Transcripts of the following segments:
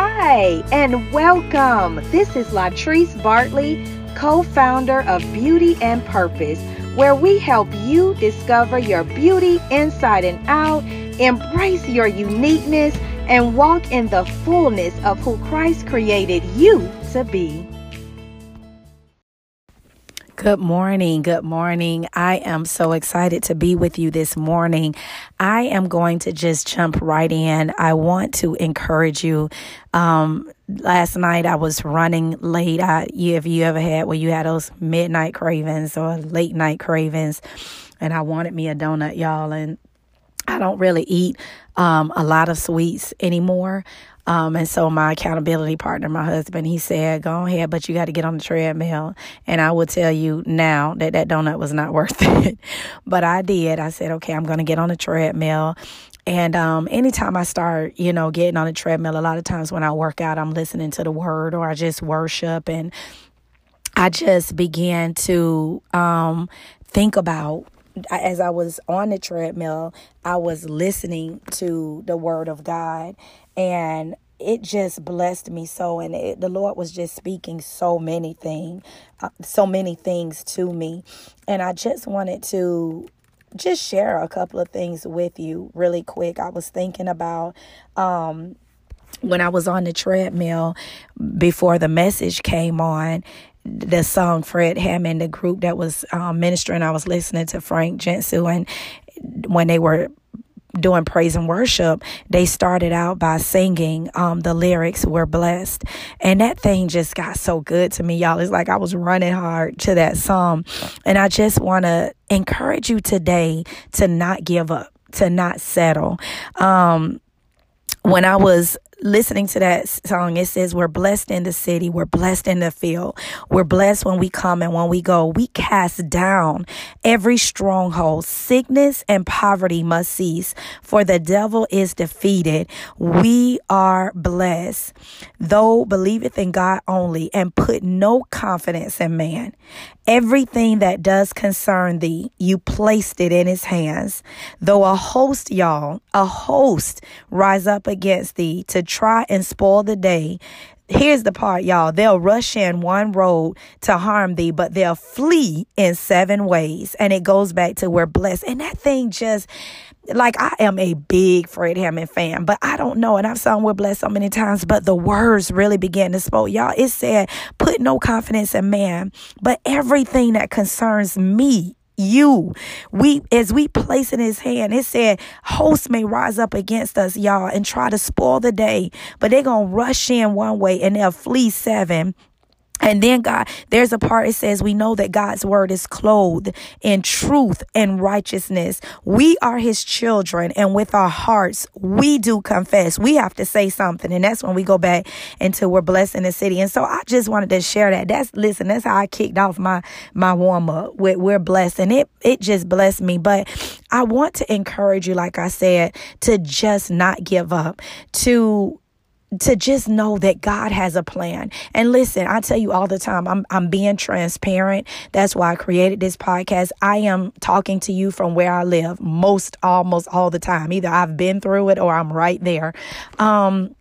Hi, and welcome. This is Latrice Bartley, co founder of Beauty and Purpose, where we help you discover your beauty inside and out, embrace your uniqueness, and walk in the fullness of who Christ created you to be. Good morning. Good morning. I am so excited to be with you this morning. I am going to just jump right in. I want to encourage you. Um, last night I was running late. I, if you ever had where you had those midnight cravings or late night cravings, and I wanted me a donut, y'all, and I don't really eat um, a lot of sweets anymore. Um, and so my accountability partner, my husband, he said, go ahead, but you got to get on the treadmill. And I will tell you now that that donut was not worth it. but I did. I said, okay, I'm going to get on the treadmill. And um, anytime I start, you know, getting on the treadmill, a lot of times when I work out, I'm listening to the word or I just worship. And I just began to um, think about as I was on the treadmill, I was listening to the word of God and it just blessed me so and it, the lord was just speaking so many things uh, so many things to me. And i just wanted to just share a couple of things with you really quick. I was thinking about um when i was on the treadmill before the message came on the song Fred Hammond, the group that was um, ministering, I was listening to Frank Gensu, and when they were doing praise and worship, they started out by singing um, the lyrics, We're blessed. And that thing just got so good to me, y'all. It's like I was running hard to that song. And I just want to encourage you today to not give up, to not settle. Um, when I was listening to that song, it says, We're blessed in the city, we're blessed in the field, we're blessed when we come and when we go. We cast down every stronghold. Sickness and poverty must cease, for the devil is defeated. We are blessed, though believeth in God only, and put no confidence in man. Everything that does concern thee, you placed it in his hands. Though a host, y'all, a host rise up against thee to try and spoil the day, here's the part, y'all. They'll rush in one road to harm thee, but they'll flee in seven ways. And it goes back to we're blessed. And that thing just, like I am a big Fred Hammond fan, but I don't know. And I've sung We're Blessed so many times, but the words really began to spoke. Y'all, it said, put no confidence in man, but everything that concerns me you. We, as we place in his hand, it said hosts may rise up against us, y'all, and try to spoil the day, but they're to rush in one way and they'll flee seven. And then God, there's a part it says we know that God's word is clothed in truth and righteousness. We are his children and with our hearts, we do confess. We have to say something. And that's when we go back into we're blessed in the city. And so I just wanted to share that. That's listen, that's how I kicked off my my warm up with we're blessed. And it it just blessed me. But I want to encourage you, like I said, to just not give up, to to just know that God has a plan. And listen, I tell you all the time, I'm I'm being transparent. That's why I created this podcast. I am talking to you from where I live most almost all the time. Either I've been through it or I'm right there. Um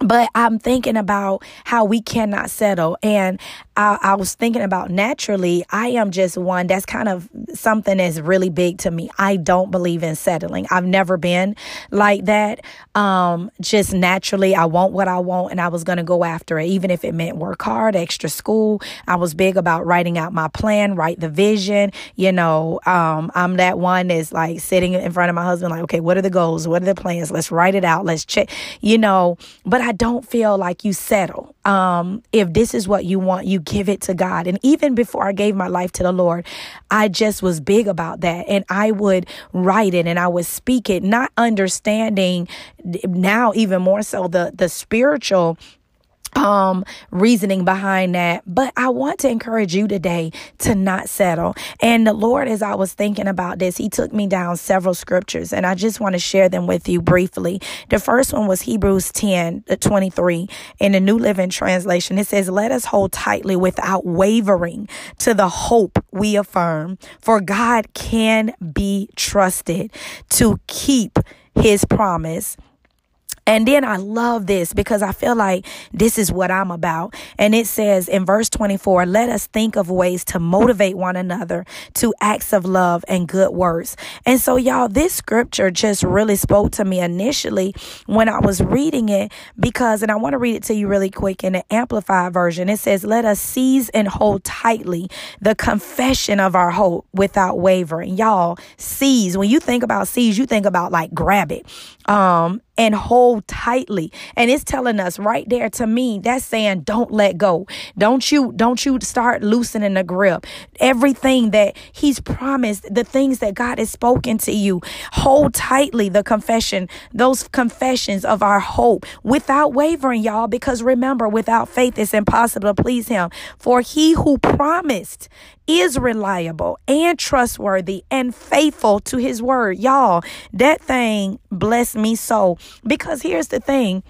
but I'm thinking about how we cannot settle. And I, I, was thinking about naturally, I am just one that's kind of something that's really big to me. I don't believe in settling. I've never been like that. Um, just naturally, I want what I want and I was going to go after it, even if it meant work hard, extra school. I was big about writing out my plan, write the vision. You know, um, I'm that one that's like sitting in front of my husband, like, okay, what are the goals? What are the plans? Let's write it out. Let's check, you know, but I don't feel like you settle. Um, if this is what you want, you give it to God. And even before I gave my life to the Lord, I just was big about that. And I would write it and I would speak it, not understanding now even more so the the spiritual um reasoning behind that. But i want to encourage you today to not settle. And the lord as i was thinking about this he took me down several scriptures and i just want to share them with you briefly. The first one was hebrews 10 uh, 23 in the new living translation it says let us hold tightly without wavering to the hope we affirm for god can be trusted to keep his promise And then I love this because I feel like this is what I'm about. And it says in verse 24, let us think of ways to motivate one another to acts of love and good works. And so, y'all, this scripture just really spoke to me initially when I was reading it because, and I want to read it to you really quick in the Amplified version. It says, let us seize and hold tightly the confession of our hope without wavering. Y'all, seize. When you think about seize, you think about like grab it. Um, and hold tightly. And it's telling us right there to me, that's saying don't let go. Don't you, don't you start loosening the grip. Everything that he's promised, the things that God has spoken to you, hold tightly the confession, those confessions of our hope without wavering, y'all, because remember, without faith, it's impossible to please him. For he who promised is reliable and trustworthy and faithful to his word. Y'all, that thing blessed me so. Because here's the thing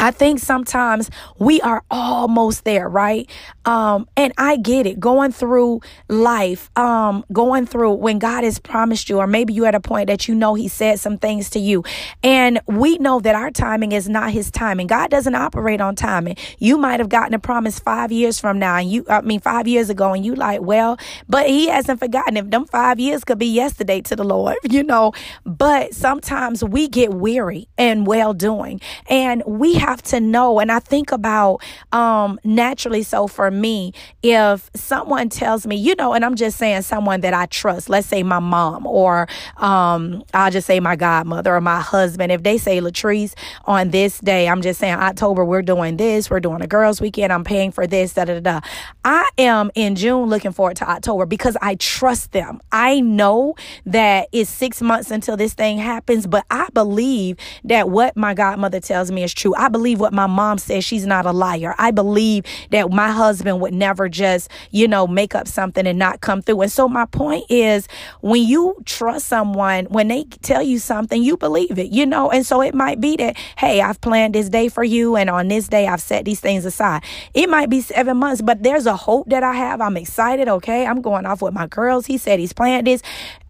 I think sometimes we are almost there, right? Um, and I get it going through life, um, going through when God has promised you, or maybe you at a point that you know He said some things to you. And we know that our timing is not His timing. God doesn't operate on timing. You might have gotten a promise five years from now, and you, I mean, five years ago, and you like, well, but He hasn't forgotten. If them five years could be yesterday to the Lord, you know, but sometimes we get weary and well doing, and we have have to know. And I think about um, naturally. So for me, if someone tells me, you know, and I'm just saying someone that I trust, let's say my mom, or um, I'll just say my godmother or my husband, if they say, Latrice, on this day, I'm just saying October, we're doing this, we're doing a girls' weekend, I'm paying for this, da da da. I am in June looking forward to October because I trust them. I know that it's six months until this thing happens, but I believe that what my godmother tells me is true. I believe believe what my mom says. She's not a liar. I believe that my husband would never just, you know, make up something and not come through. And so my point is when you trust someone, when they tell you something, you believe it, you know? And so it might be that, hey, I've planned this day for you. And on this day, I've set these things aside. It might be seven months, but there's a hope that I have. I'm excited. Okay. I'm going off with my girls. He said he's planned this.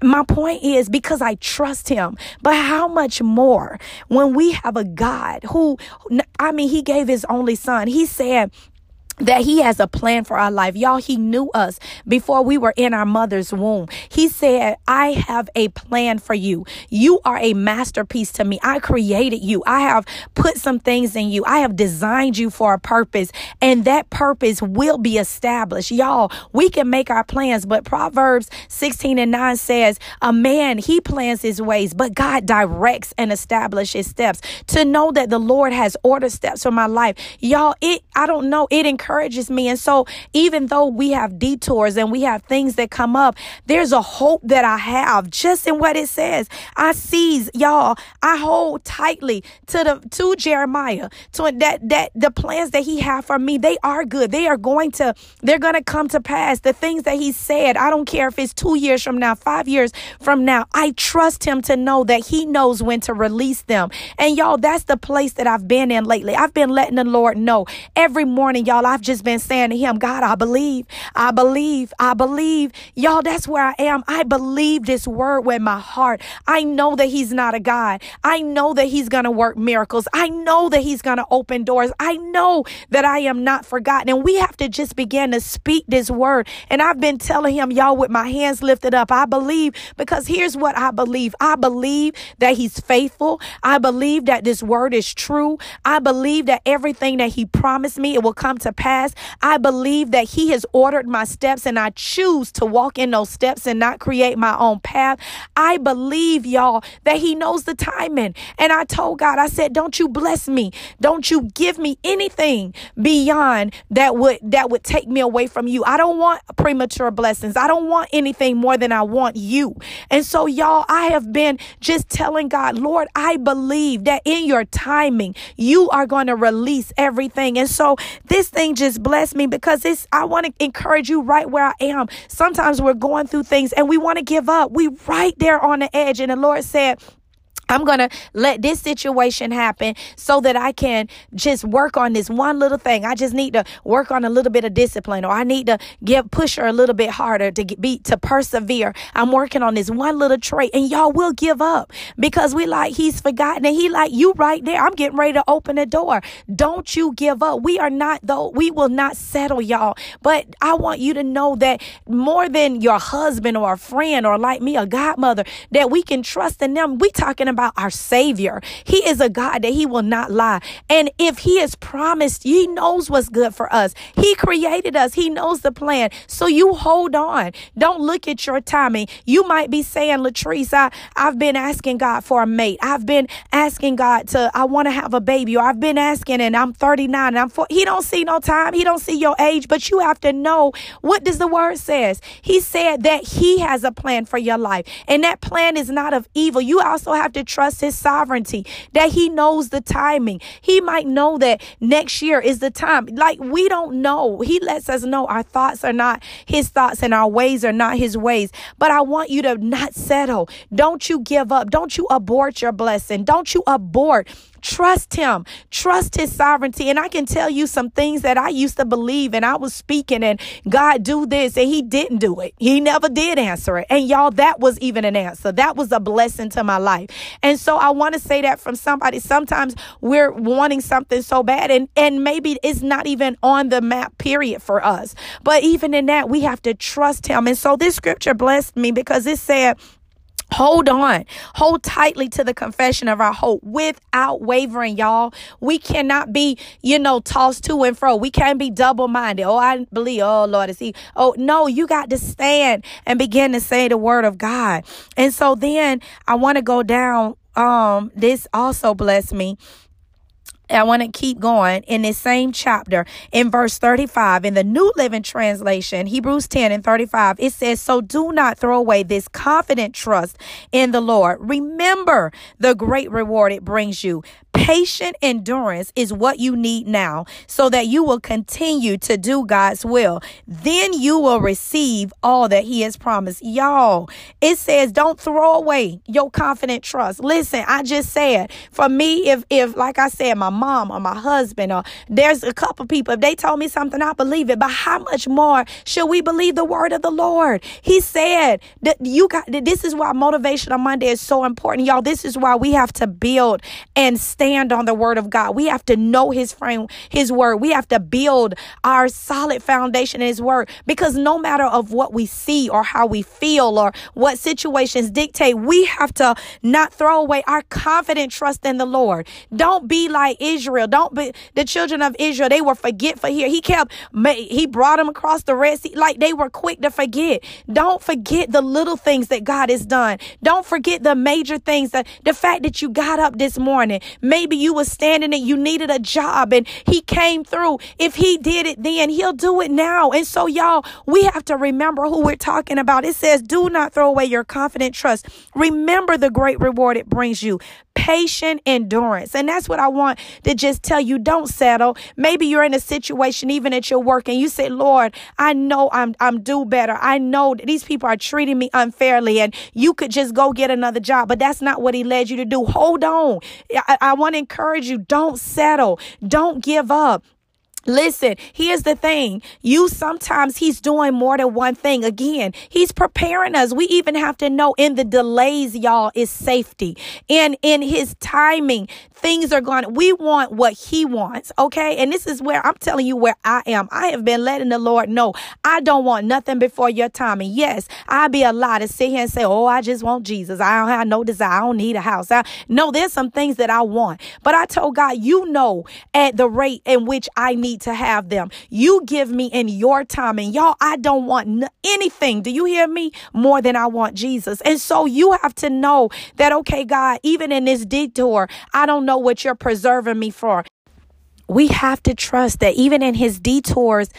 My point is because I trust him. But how much more when we have a God who I mean, he gave his only son. He said, that he has a plan for our life. Y'all, he knew us before we were in our mother's womb. He said, I have a plan for you. You are a masterpiece to me. I created you. I have put some things in you. I have designed you for a purpose and that purpose will be established. Y'all, we can make our plans, but Proverbs 16 and 9 says, a man, he plans his ways, but God directs and establishes steps to know that the Lord has ordered steps for my life. Y'all, it, I don't know, it encourages encourages me. And so even though we have detours and we have things that come up, there's a hope that I have just in what it says. I seize y'all. I hold tightly to the to Jeremiah to that that the plans that he have for me, they are good. They are going to they're going to come to pass. The things that he said, I don't care if it's 2 years from now, 5 years from now. I trust him to know that he knows when to release them. And y'all, that's the place that I've been in lately. I've been letting the Lord know every morning, y'all. I've just been saying to him, God, I believe, I believe, I believe. Y'all, that's where I am. I believe this word with my heart. I know that he's not a God. I know that he's going to work miracles. I know that he's going to open doors. I know that I am not forgotten. And we have to just begin to speak this word. And I've been telling him, y'all, with my hands lifted up, I believe because here's what I believe. I believe that he's faithful. I believe that this word is true. I believe that everything that he promised me, it will come to I believe that He has ordered my steps and I choose to walk in those steps and not create my own path. I believe, y'all, that He knows the timing. And I told God, I said, Don't you bless me. Don't you give me anything beyond that would that would take me away from you. I don't want premature blessings. I don't want anything more than I want you. And so, y'all, I have been just telling God, Lord, I believe that in your timing, you are going to release everything. And so this thing thing just blessed me because it's I want to encourage you right where I am. Sometimes we're going through things and we want to give up. We right there on the edge and the Lord said, I'm going to let this situation happen so that I can just work on this one little thing. I just need to work on a little bit of discipline or I need to give push her a little bit harder to get, be to persevere. I'm working on this one little trait and y'all will give up because we like he's forgotten and he like you right there. I'm getting ready to open the door. Don't you give up. We are not though. We will not settle y'all. But I want you to know that more than your husband or a friend or like me, a godmother, that we can trust in them. We talking about about our Savior. He is a God that He will not lie. And if He has promised, He knows what's good for us. He created us, He knows the plan. So you hold on. Don't look at your timing. You might be saying, Latrice, I, I've been asking God for a mate. I've been asking God to, I want to have a baby, or I've been asking and I'm 39 and I'm 40. He don't see no time. He don't see your age, but you have to know what does the word says. He said that He has a plan for your life, and that plan is not of evil. You also have to trust his sovereignty, that he knows the timing. He might know that next year is the time. Like we don't know. He lets us know our thoughts are not his thoughts and our ways are not his ways. But I want you to not settle. Don't you give up. Don't you abort your blessing. Don't you abort Trust him. Trust his sovereignty. And I can tell you some things that I used to believe and I was speaking and God do this and he didn't do it. He never did answer it. And y'all, that was even an answer. That was a blessing to my life. And so I want to say that from somebody. Sometimes we're wanting something so bad and, and maybe it's not even on the map period for us. But even in that, we have to trust him. And so this scripture blessed me because it said, Hold on. Hold tightly to the confession of our hope without wavering, y'all. We cannot be, you know, tossed to and fro. We can't be double minded. Oh, I believe. Oh, Lord, is he? Oh, no, you got to stand and begin to say the word of God. And so then I want to go down. Um, this also blessed me I want to keep going in this same chapter in verse 35 in the New Living Translation, Hebrews 10 and 35. It says, So do not throw away this confident trust in the Lord. Remember the great reward it brings you. Patient endurance is what you need now so that you will continue to do God's will. Then you will receive all that He has promised. Y'all, it says don't throw away your confident trust. Listen, I just said for me, if if like I said, my mom or my husband or there's a couple people, if they told me something, I believe it. But how much more should we believe the word of the Lord? He said that you got this is why motivation on Monday is so important. Y'all, this is why we have to build and stand on the word of God. We have to know his frame, his word. We have to build our solid foundation in his word because no matter of what we see or how we feel or what situations dictate, we have to not throw away our confident trust in the Lord. Don't be like Israel. Don't be the children of Israel. They were forgetful here. He kept, he brought them across the Red Sea like they were quick to forget. Don't forget the little things that God has done. Don't forget the major things that the fact that you got up this morning. Maybe you were standing and you needed a job and he came through. If he did it then, he'll do it now. And so, y'all, we have to remember who we're talking about. It says, do not throw away your confident trust. Remember the great reward it brings you patient endurance. And that's what I want to just tell you. Don't settle. Maybe you're in a situation, even at your work, and you say, Lord, I know I'm, I'm better. I know these people are treating me unfairly and you could just go get another job, but that's not what he led you to do. Hold on. I, I want to encourage you. Don't settle. Don't give up. Listen, here's the thing. You sometimes he's doing more than one thing. Again, he's preparing us. We even have to know in the delays, y'all, is safety. And in his timing, things are going, we want what he wants. Okay. And this is where I'm telling you where I am. I have been letting the Lord know I don't want nothing before your timing. Yes, I'd be a lie to sit here and say, Oh, I just want Jesus. I don't have no desire. I don't need a house. I, no, there's some things that I want. But I told God, you know, at the rate in which I need need to have them. You give me in your time. And y'all, I don't want n- anything. Do you hear me? More than I want Jesus. And so you have to know that, okay, God, even in this detour, I don't know what you're preserving me for. We have to trust that even in his detours,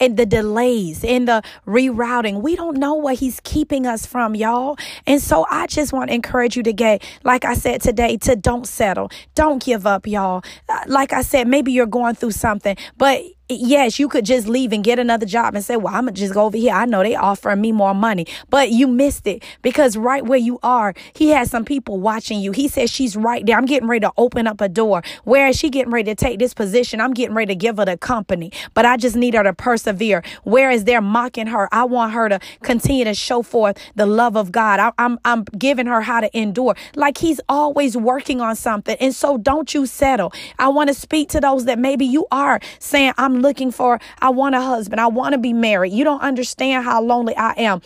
and the delays and the rerouting. We don't know what he's keeping us from, y'all. And so I just want to encourage you to get, like I said today, to don't settle. Don't give up, y'all. Uh, like I said, maybe you're going through something, but yes, you could just leave and get another job and say, well, I'm going to just go over here. I know they offering me more money, but you missed it because right where you are, he has some people watching you. He says she's right there. I'm getting ready to open up a door. Where is she getting ready to take this position? I'm getting ready to give her the company, but I just need her to persevere. Whereas they're mocking her, I want her to continue to show forth the love of God. I, I'm, I'm giving her how to endure. Like he's always working on something. And so don't you settle. I want to speak to those that maybe you are saying, I'm looking for, I want a husband. I want to be married. You don't understand how lonely I am.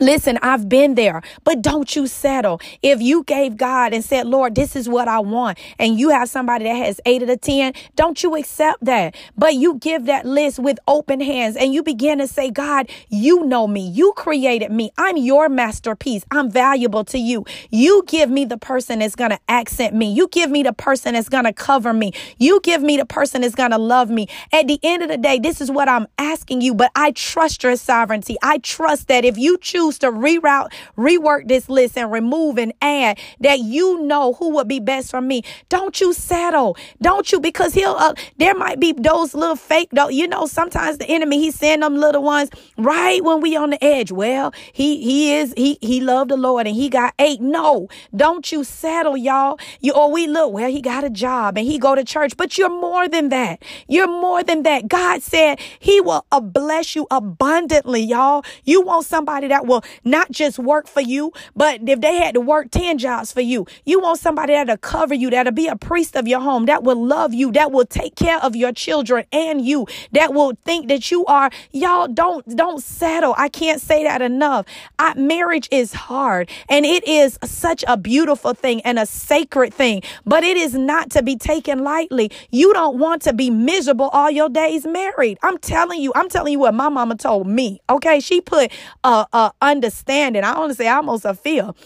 Listen, I've been there, but don't you settle. If you gave God and said, Lord, this is what I want, and you have somebody that has eight out of the 10, don't you accept that? But you give that list with open hands and you begin to say, God, you know me. You created me. I'm your masterpiece. I'm valuable to you. You give me the person that's going to accent me. You give me the person that's going to cover me. You give me the person that's going to love me. At the end of the day, this is what I'm asking you, but I trust your sovereignty. I trust that if you choose choose to reroute, rework this list and remove and add that you know who would be best for me. Don't you settle. Don't you because he'll uh, there might be those little fake though. You know, sometimes the enemy he send them little ones right when we on the edge. Well, he he is he he loved the Lord and he got eight. No, don't you settle, y'all. You or we look, well, he got a job and he go to church, but you're more than that. You're more than that. God said he will uh, bless you abundantly, y'all. You want somebody that will not just work for you, but if they had to work 10 jobs for you, you want somebody that'll cover you, that'll be a priest of your home, that will love you, that will take care of your children and you, that will think that you are, y'all don't, don't settle. I can't say that enough. I, marriage is hard and it is such a beautiful thing and a sacred thing, but it is not to be taken lightly. You don't want to be miserable all your days married. I'm telling you, I'm telling you what my mama told me. Okay. She put a, a understanding. I want to say almost a feel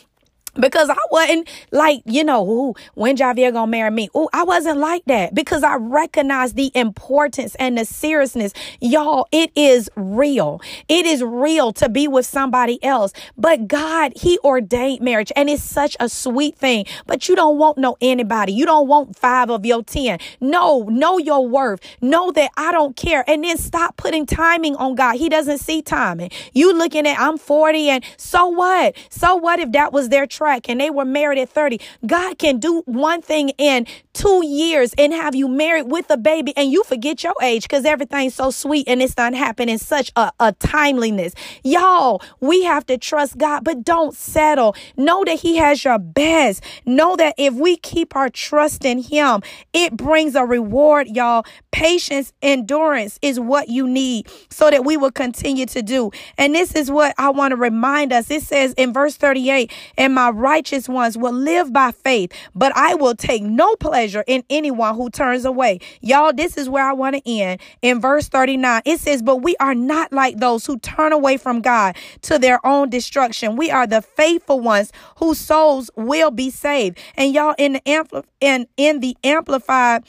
because I wasn't like, you know, ooh, when Javier gonna marry me? Oh, I wasn't like that because I recognize the importance and the seriousness. Y'all, it is real. It is real to be with somebody else. But God, He ordained marriage and it's such a sweet thing. But you don't want no anybody. You don't want five of your 10. No, know your worth. Know that I don't care. And then stop putting timing on God. He doesn't see timing. You looking at, I'm 40 and so what? So what if that was their and they were married at 30. God can do one thing in two years and have you married with a baby and you forget your age because everything's so sweet and it's not happening such a, a timeliness. Y'all, we have to trust God, but don't settle. Know that He has your best. Know that if we keep our trust in Him, it brings a reward, y'all. Patience, endurance is what you need so that we will continue to do. And this is what I want to remind us. It says in verse 38, and my righteous ones will live by faith, but I will take no pleasure in anyone who turns away. Y'all, this is where I want to end. In verse 39, it says, But we are not like those who turn away from God to their own destruction. We are the faithful ones whose souls will be saved. And y'all, in the ampli- in, in the amplified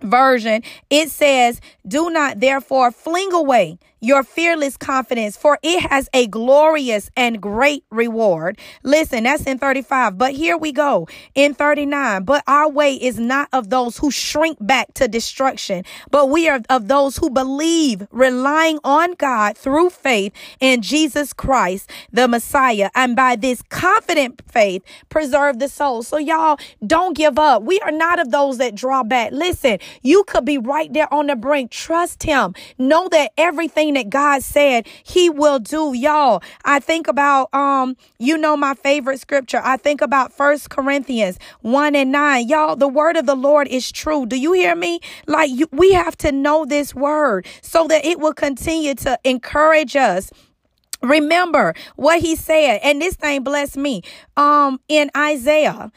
version, it says, Do not therefore fling away your fearless confidence, for it has a glorious and great reward. Listen, that's in 35. But here we go in 39. But our way is not of those who shrink back to destruction, but we are of those who believe, relying on God through faith in Jesus Christ, the Messiah. And by this confident faith, preserve the soul. So, y'all, don't give up. We are not of those that draw back. Listen, you could be right there on the brink. Trust Him. Know that everything that God said he will do. Y'all, I think about, um, you know, my favorite scripture. I think about First Corinthians 1 and 9. Y'all, the word of the Lord is true. Do you hear me? Like you, we have to know this word so that it will continue to encourage us remember what he said and this thing blessed me um in isaiah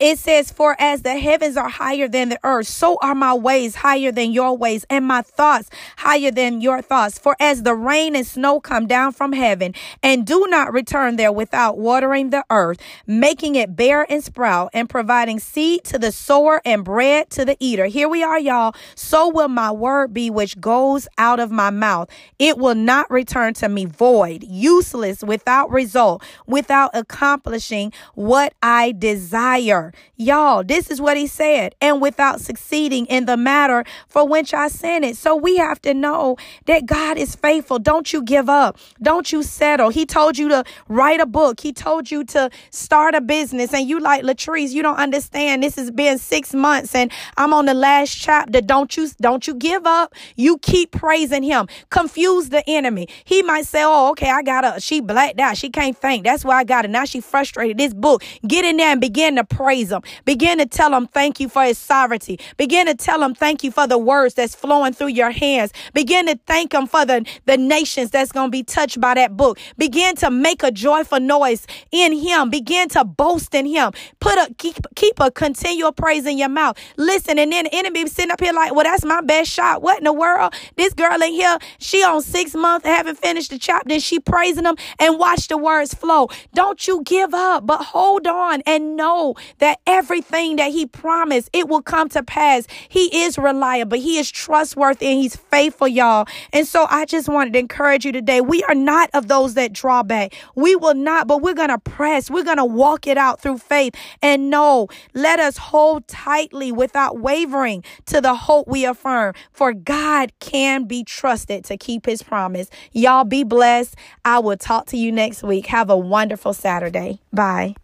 it says, For as the heavens are higher than the earth, so are my ways higher than your ways, and my thoughts higher than your thoughts. For as the rain and snow come down from heaven, and do not return there without watering the earth, making it bear and sprout, and providing seed to the sower and bread to the eater. Here we are, y'all. So will my word be which goes out of my mouth. It will not return to me void, useless, without result, without accomplishing what I desire Y'all, this is what he said. And without succeeding in the matter for which I sent it. So we have to know that God is faithful. Don't you give up. Don't you settle. He told you to write a book. He told you to start a business. And you like Latrice, you don't understand. This has been six months and I'm on the last chapter. Don't you, don't you give up. You keep praising him. Confuse the enemy. He might say, Oh, okay, I got a, she blacked out. She can't think. That's why I got it. Now she frustrated. This book. Get in there and begin to praise him. Begin to tell him thank you for his sovereignty. Begin to tell him thank you for the words that's flowing through your hands. Begin to thank him for the, the nations that's going to be touched by that book. Begin to make a joyful noise in him. Begin to boast in him. Put a keep, keep a continual praise in your mouth. Listen, and then the enemy sitting up here like, well, that's my best shot. What in the world? This girl in here, she on six months, haven't finished the chapter, and she praising him and watch the words flow. Don't you give up, but hold on and know that everything that he promised, it will come to pass. He is reliable. He is trustworthy and he's faithful, y'all. And so I just wanted to encourage you today. We are not of those that draw back. We will not, but we're going to press. We're going to walk it out through faith and know, let us hold tightly without wavering to the hope we affirm. For God can be trusted to keep his promise. Y'all be blessed. I will talk to you next week. Have a wonderful Saturday. Bye.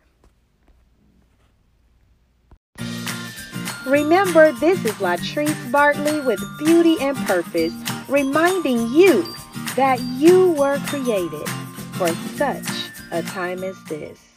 Remember, this is Latrice Bartley with Beauty and Purpose, reminding you that you were created for such a time as this.